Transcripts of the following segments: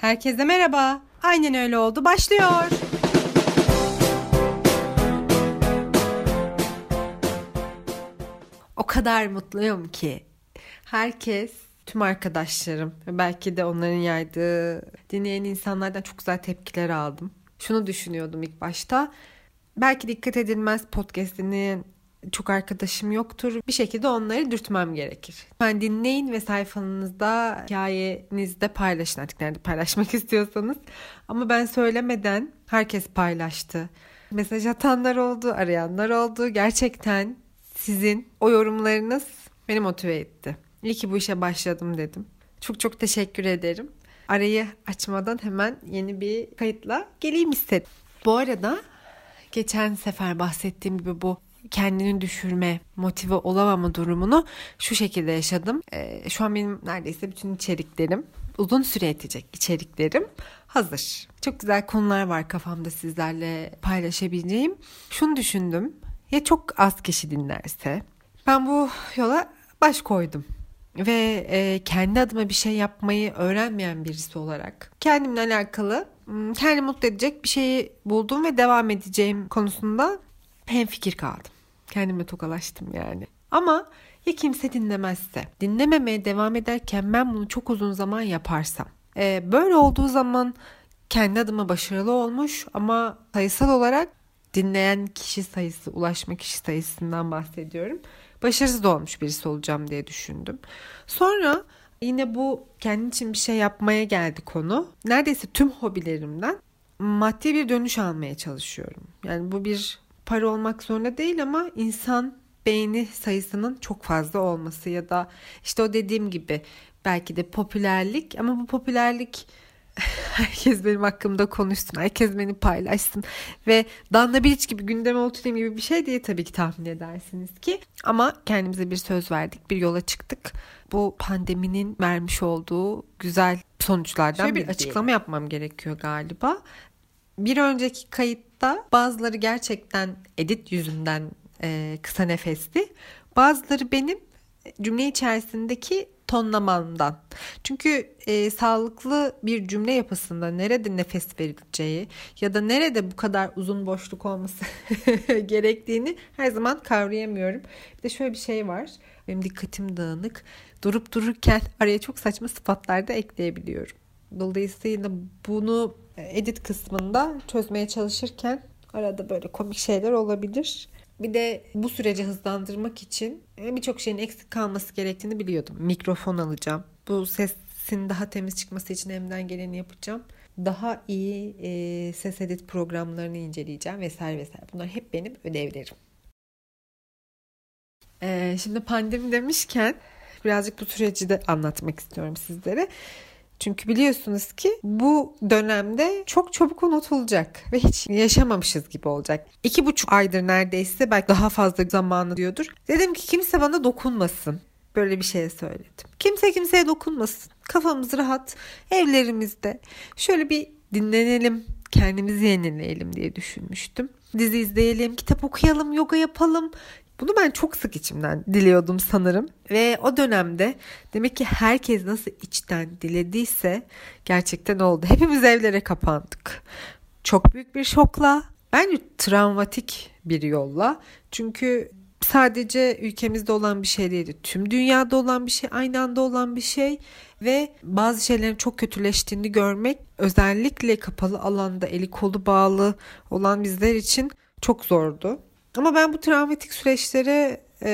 Herkese merhaba. Aynen öyle oldu. Başlıyor. O kadar mutluyum ki. Herkes, tüm arkadaşlarım ve belki de onların yaydığı dinleyen insanlardan çok güzel tepkiler aldım. Şunu düşünüyordum ilk başta. Belki dikkat edilmez podcast dinleyen çok arkadaşım yoktur. Bir şekilde onları dürtmem gerekir. Ben dinleyin ve sayfanızda hikayenizde paylaşın artık nerede paylaşmak istiyorsanız. Ama ben söylemeden herkes paylaştı. Mesaj atanlar oldu, arayanlar oldu. Gerçekten sizin o yorumlarınız beni motive etti. İyi ki bu işe başladım dedim. Çok çok teşekkür ederim. Arayı açmadan hemen yeni bir kayıtla geleyim istedim. Bu arada geçen sefer bahsettiğim gibi bu kendini düşürme, motive olamama durumunu şu şekilde yaşadım. Ee, şu an benim neredeyse bütün içeriklerim, uzun süre yetecek içeriklerim hazır. Çok güzel konular var kafamda sizlerle paylaşabileceğim. Şunu düşündüm. Ya çok az kişi dinlerse? Ben bu yola baş koydum ve e, kendi adıma bir şey yapmayı öğrenmeyen birisi olarak kendimle alakalı kendimi mutlu edecek bir şeyi buldum ve devam edeceğim konusunda hem fikir kaldım. Kendime tokalaştım yani. Ama ya kimse dinlemezse, dinlememeye devam ederken ben bunu çok uzun zaman yaparsam. E, böyle olduğu zaman kendi adıma başarılı olmuş ama sayısal olarak dinleyen kişi sayısı, ulaşma kişi sayısından bahsediyorum. Başarısız olmuş birisi olacağım diye düşündüm. Sonra yine bu kendi için bir şey yapmaya geldi konu. Neredeyse tüm hobilerimden maddi bir dönüş almaya çalışıyorum. Yani bu bir para olmak zorunda değil ama insan beğeni sayısının çok fazla olması ya da işte o dediğim gibi belki de popülerlik ama bu popülerlik herkes benim hakkımda konuşsun, herkes beni paylaşsın ve Danla Bilic gibi gündeme oturayım gibi bir şey diye tabii ki tahmin edersiniz ki. Ama kendimize bir söz verdik, bir yola çıktık. Bu pandeminin vermiş olduğu güzel sonuçlardan Şöyle bir açıklama yapmam gerekiyor galiba. Bir önceki kayıtta bazıları gerçekten edit yüzünden e, kısa nefesti. Bazıları benim cümle içerisindeki tonlamamdan. Çünkü e, sağlıklı bir cümle yapısında nerede nefes verileceği ya da nerede bu kadar uzun boşluk olması gerektiğini her zaman kavrayamıyorum. Bir de şöyle bir şey var. Benim dikkatim dağınık. Durup dururken araya çok saçma sıfatlar da ekleyebiliyorum. Dolayısıyla bunu edit kısmında çözmeye çalışırken arada böyle komik şeyler olabilir. Bir de bu süreci hızlandırmak için e, birçok şeyin eksik kalması gerektiğini biliyordum. Mikrofon alacağım. Bu sesin daha temiz çıkması için elimden geleni yapacağım. Daha iyi e, ses edit programlarını inceleyeceğim vesaire vesaire. Bunlar hep benim ödevlerim. E, şimdi pandemi demişken birazcık bu süreci de anlatmak istiyorum sizlere. Çünkü biliyorsunuz ki bu dönemde çok çabuk unutulacak ve hiç yaşamamışız gibi olacak. İki buçuk aydır neredeyse belki daha fazla zamanı diyordur. Dedim ki kimse bana dokunmasın. Böyle bir şey söyledim. Kimse kimseye dokunmasın. Kafamız rahat evlerimizde. Şöyle bir dinlenelim, kendimizi yenileyelim diye düşünmüştüm. Dizi izleyelim, kitap okuyalım, yoga yapalım, bunu ben çok sık içimden diliyordum sanırım. Ve o dönemde demek ki herkes nasıl içten dilediyse gerçekten oldu. Hepimiz evlere kapandık. Çok büyük bir şokla, bence travmatik bir yolla. Çünkü sadece ülkemizde olan bir şey değildi. Tüm dünyada olan bir şey, aynı anda olan bir şey ve bazı şeylerin çok kötüleştiğini görmek özellikle kapalı alanda eli kolu bağlı olan bizler için çok zordu. Ama ben bu travmatik süreçlere e,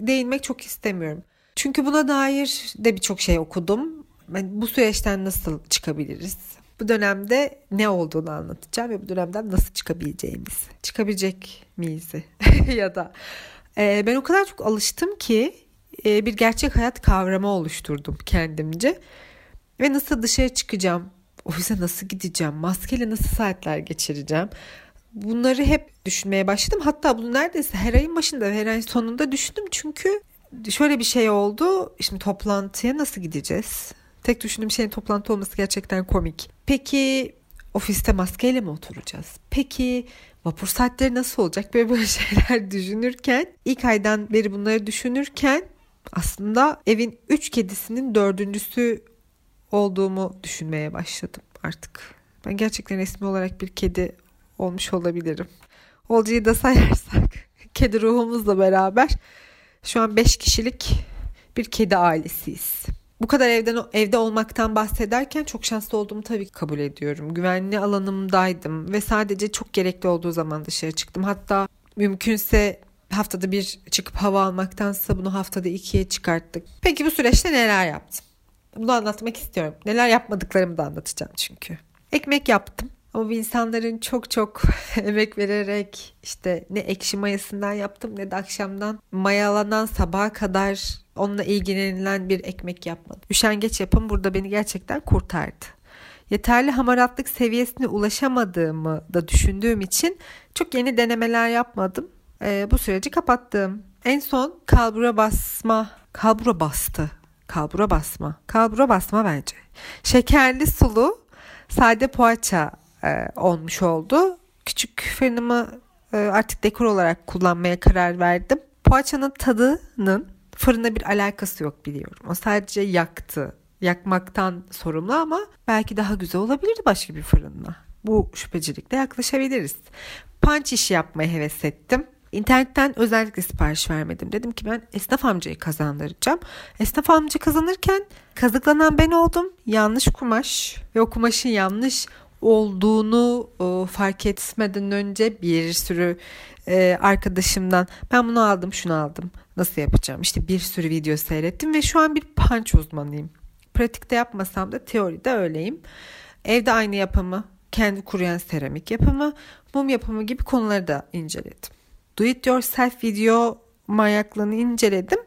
değinmek çok istemiyorum. Çünkü buna dair de birçok şey okudum. Ben bu süreçten nasıl çıkabiliriz? Bu dönemde ne olduğunu anlatacağım ve bu dönemden nasıl çıkabileceğimiz. Çıkabilecek miyiz? ya da e, ben o kadar çok alıştım ki e, bir gerçek hayat kavramı oluşturdum kendimce. Ve nasıl dışarı çıkacağım? Ofise nasıl gideceğim? Maskeyle nasıl saatler geçireceğim? Bunları hep düşünmeye başladım. Hatta bunu neredeyse her ayın başında ve her ayın sonunda düşündüm. Çünkü şöyle bir şey oldu. Şimdi toplantıya nasıl gideceğiz? Tek düşündüğüm şeyin toplantı olması gerçekten komik. Peki ofiste maskeyle mi oturacağız? Peki vapur saatleri nasıl olacak? Böyle böyle şeyler düşünürken ilk aydan beri bunları düşünürken aslında evin üç kedisinin dördüncüsü olduğumu düşünmeye başladım artık. Ben gerçekten resmi olarak bir kedi olmuş olabilirim. Olcayı da sayarsak kedi ruhumuzla beraber şu an 5 kişilik bir kedi ailesiyiz. Bu kadar evden evde olmaktan bahsederken çok şanslı olduğumu tabii kabul ediyorum. Güvenli alanımdaydım ve sadece çok gerekli olduğu zaman dışarı çıktım. Hatta mümkünse haftada bir çıkıp hava almaktansa bunu haftada ikiye çıkarttık. Peki bu süreçte neler yaptım? Bunu anlatmak istiyorum. Neler yapmadıklarımı da anlatacağım çünkü. Ekmek yaptım. Ama bu insanların çok çok emek vererek işte ne ekşi mayasından yaptım ne de akşamdan mayalanan sabaha kadar onunla ilgilenilen bir ekmek yapmadım. Üşengeç yapım burada beni gerçekten kurtardı. Yeterli hamaratlık seviyesine ulaşamadığımı da düşündüğüm için çok yeni denemeler yapmadım. Ee, bu süreci kapattım. En son kalbura basma, kalbura bastı. Kalbura basma. Kalbura basma bence. Şekerli sulu sade poğaça e, olmuş oldu. Küçük fırınımı e, artık dekor olarak kullanmaya karar verdim. Poğaçanın tadının fırına bir alakası yok biliyorum. O sadece yaktı. Yakmaktan sorumlu ama belki daha güzel olabilirdi başka bir fırınla. Bu şüphecilikle yaklaşabiliriz. Punch işi yapmaya heves ettim. İnternetten özellikle sipariş vermedim. Dedim ki ben esnaf amcayı kazandıracağım. Esnaf amca kazanırken kazıklanan ben oldum. Yanlış kumaş ve o kumaşın yanlış olduğunu e, fark etmeden önce bir sürü e, arkadaşımdan ben bunu aldım şunu aldım nasıl yapacağım işte bir sürü video seyrettim ve şu an bir punch uzmanıyım. Pratikte yapmasam da teoride öyleyim. Evde aynı yapımı, kendi kuruyan seramik yapımı, mum yapımı gibi konuları da inceledim. Do it yourself video manyaklığını inceledim.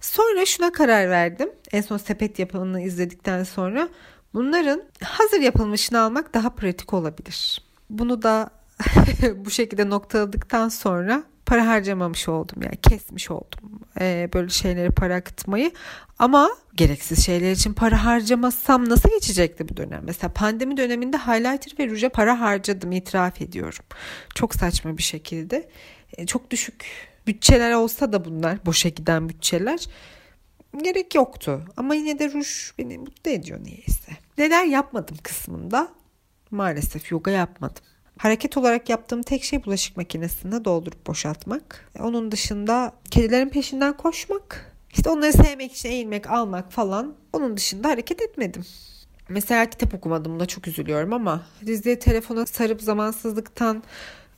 Sonra şuna karar verdim. En son sepet yapımını izledikten sonra Bunların hazır yapılmışını almak daha pratik olabilir. Bunu da bu şekilde noktaladıktan sonra para harcamamış oldum yani kesmiş oldum ee, böyle şeyleri para akıtmayı ama gereksiz şeyler için para harcamasam nasıl geçecekti bu dönem mesela pandemi döneminde highlighter ve ruja para harcadım itiraf ediyorum çok saçma bir şekilde ee, çok düşük bütçeler olsa da bunlar boşa giden bütçeler gerek yoktu. Ama yine de ruj beni mutlu ediyor niyeyse. Neler yapmadım kısmında maalesef yoga yapmadım. Hareket olarak yaptığım tek şey bulaşık makinesinde doldurup boşaltmak. Onun dışında kedilerin peşinden koşmak. İşte onları sevmek için eğilmek, almak falan. Onun dışında hareket etmedim. Mesela kitap okumadım da çok üzülüyorum ama diziye telefona sarıp zamansızlıktan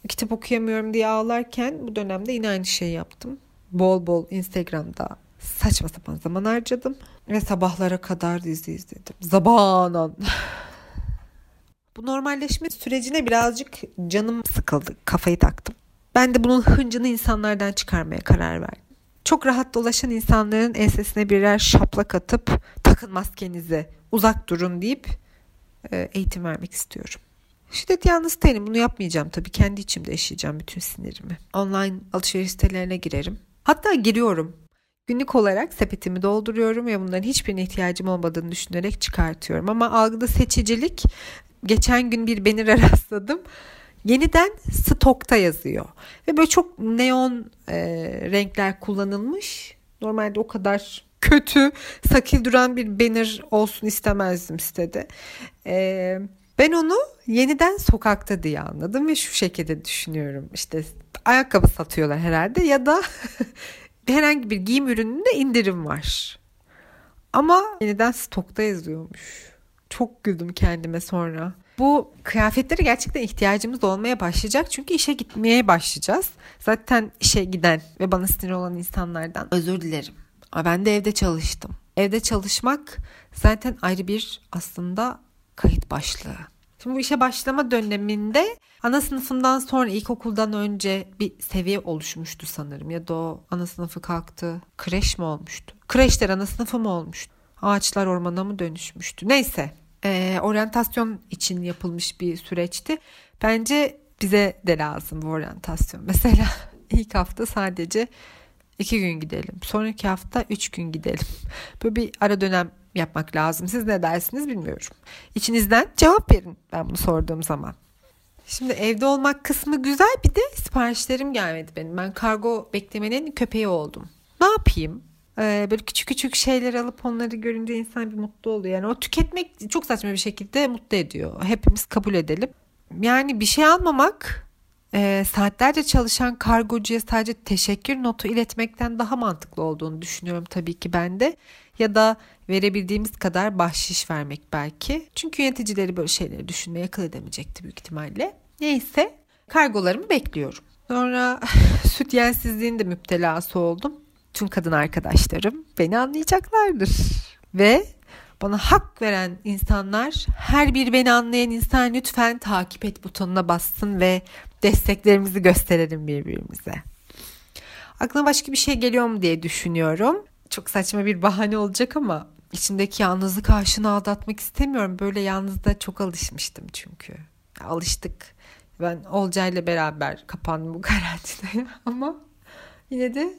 kitap okuyamıyorum diye ağlarken bu dönemde yine aynı şeyi yaptım. Bol bol Instagram'da saçma sapan zaman harcadım ve sabahlara kadar dizi izledim. Zabanan. Bu normalleşme sürecine birazcık canım sıkıldı. Kafayı taktım. Ben de bunun hıncını insanlardan çıkarmaya karar verdim. Çok rahat dolaşan insanların ensesine birer şaplak atıp takın maskenizi uzak durun deyip e, eğitim vermek istiyorum. Şiddet yalnız değilim. Bunu yapmayacağım tabii. Kendi içimde yaşayacağım bütün sinirimi. Online alışveriş sitelerine girerim. Hatta giriyorum. Günlük olarak sepetimi dolduruyorum ve bunların hiçbirine ihtiyacım olmadığını düşünerek çıkartıyorum. Ama algıda seçicilik geçen gün bir banner'a rastladım. Yeniden stokta yazıyor. Ve böyle çok neon e, renkler kullanılmış. Normalde o kadar kötü, sakil duran bir banner olsun istemezdim sitede. E, ben onu yeniden sokakta diye anladım ve şu şekilde düşünüyorum. İşte ayakkabı satıyorlar herhalde ya da herhangi bir giyim ürününde indirim var. Ama yeniden stokta yazıyormuş. Çok güldüm kendime sonra. Bu kıyafetlere gerçekten ihtiyacımız olmaya başlayacak. Çünkü işe gitmeye başlayacağız. Zaten işe giden ve bana sinir olan insanlardan özür dilerim. Ama ben de evde çalıştım. Evde çalışmak zaten ayrı bir aslında kayıt başlığı. Şimdi bu işe başlama döneminde ana sınıfından sonra ilkokuldan önce bir seviye oluşmuştu sanırım. Ya da o ana sınıfı kalktı. Kreş mi olmuştu? Kreşler ana sınıfı mı olmuştu? Ağaçlar ormana mı dönüşmüştü? Neyse. E, oryantasyon için yapılmış bir süreçti. Bence bize de lazım bu oryantasyon. Mesela ilk hafta sadece iki gün gidelim. Sonraki hafta üç gün gidelim. Böyle bir ara dönem yapmak lazım. Siz ne dersiniz bilmiyorum. İçinizden cevap verin ben bunu sorduğum zaman. Şimdi evde olmak kısmı güzel bir de siparişlerim gelmedi benim. Ben kargo beklemenin köpeği oldum. Ne yapayım? Ee, böyle küçük küçük şeyler alıp onları görünce insan bir mutlu oluyor. Yani o tüketmek çok saçma bir şekilde mutlu ediyor. Hepimiz kabul edelim. Yani bir şey almamak e, saatlerce çalışan kargocuya sadece teşekkür notu iletmekten daha mantıklı olduğunu düşünüyorum tabii ki ben de. Ya da verebildiğimiz kadar bahşiş vermek belki. Çünkü yöneticileri böyle şeyleri düşünmeye akıl edemeyecekti büyük ihtimalle. Neyse kargolarımı bekliyorum. Sonra süt yensizliğin de müptelası oldum. Tüm kadın arkadaşlarım beni anlayacaklardır. Ve bana hak veren insanlar her bir beni anlayan insan lütfen takip et butonuna bassın ve desteklerimizi gösterelim birbirimize. Aklına başka bir şey geliyor mu diye düşünüyorum. Çok saçma bir bahane olacak ama içimdeki yalnızlık aşını aldatmak istemiyorum. Böyle yalnızda çok alışmıştım çünkü. Alıştık. Ben Olcay'la beraber kapandım bu karantinaya ama yine de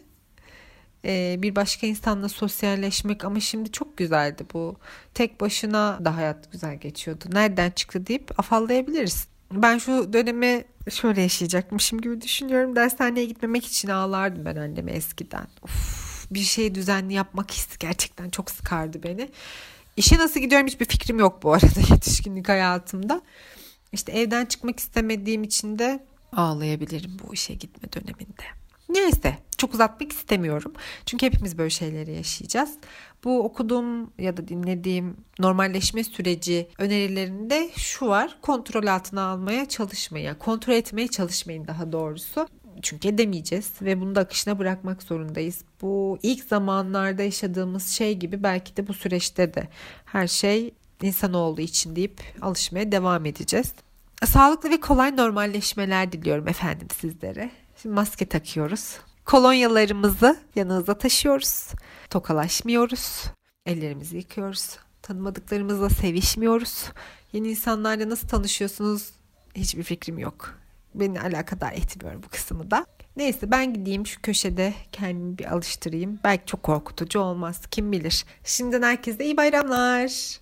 e, bir başka insanla sosyalleşmek ama şimdi çok güzeldi bu. Tek başına da hayat güzel geçiyordu. Nereden çıktı deyip afallayabiliriz. Ben şu dönemi şöyle yaşayacakmışım gibi düşünüyorum. Dershaneye gitmemek için ağlardım ben anneme eskiden. Of, bir şeyi düzenli yapmak hissi gerçekten çok sıkardı beni. İşe nasıl gidiyorum hiçbir fikrim yok bu arada yetişkinlik hayatımda. İşte evden çıkmak istemediğim için de ağlayabilirim bu işe gitme döneminde. Neyse çok uzatmak istemiyorum. Çünkü hepimiz böyle şeyleri yaşayacağız. Bu okuduğum ya da dinlediğim normalleşme süreci önerilerinde şu var. Kontrol altına almaya çalışmayın. kontrol etmeye çalışmayın daha doğrusu. Çünkü edemeyeceğiz ve bunu da akışına bırakmak zorundayız. Bu ilk zamanlarda yaşadığımız şey gibi belki de bu süreçte de her şey insanoğlu için deyip alışmaya devam edeceğiz. Sağlıklı ve kolay normalleşmeler diliyorum efendim sizlere. Şimdi maske takıyoruz. Kolonyalarımızı yanımıza taşıyoruz. Tokalaşmıyoruz. Ellerimizi yıkıyoruz. Tanımadıklarımızla sevişmiyoruz. Yeni insanlarla nasıl tanışıyorsunuz hiçbir fikrim yok. Beni alakadar etmiyor bu kısmı da. Neyse ben gideyim şu köşede kendimi bir alıştırayım. Belki çok korkutucu olmaz kim bilir. Şimdiden herkese iyi bayramlar.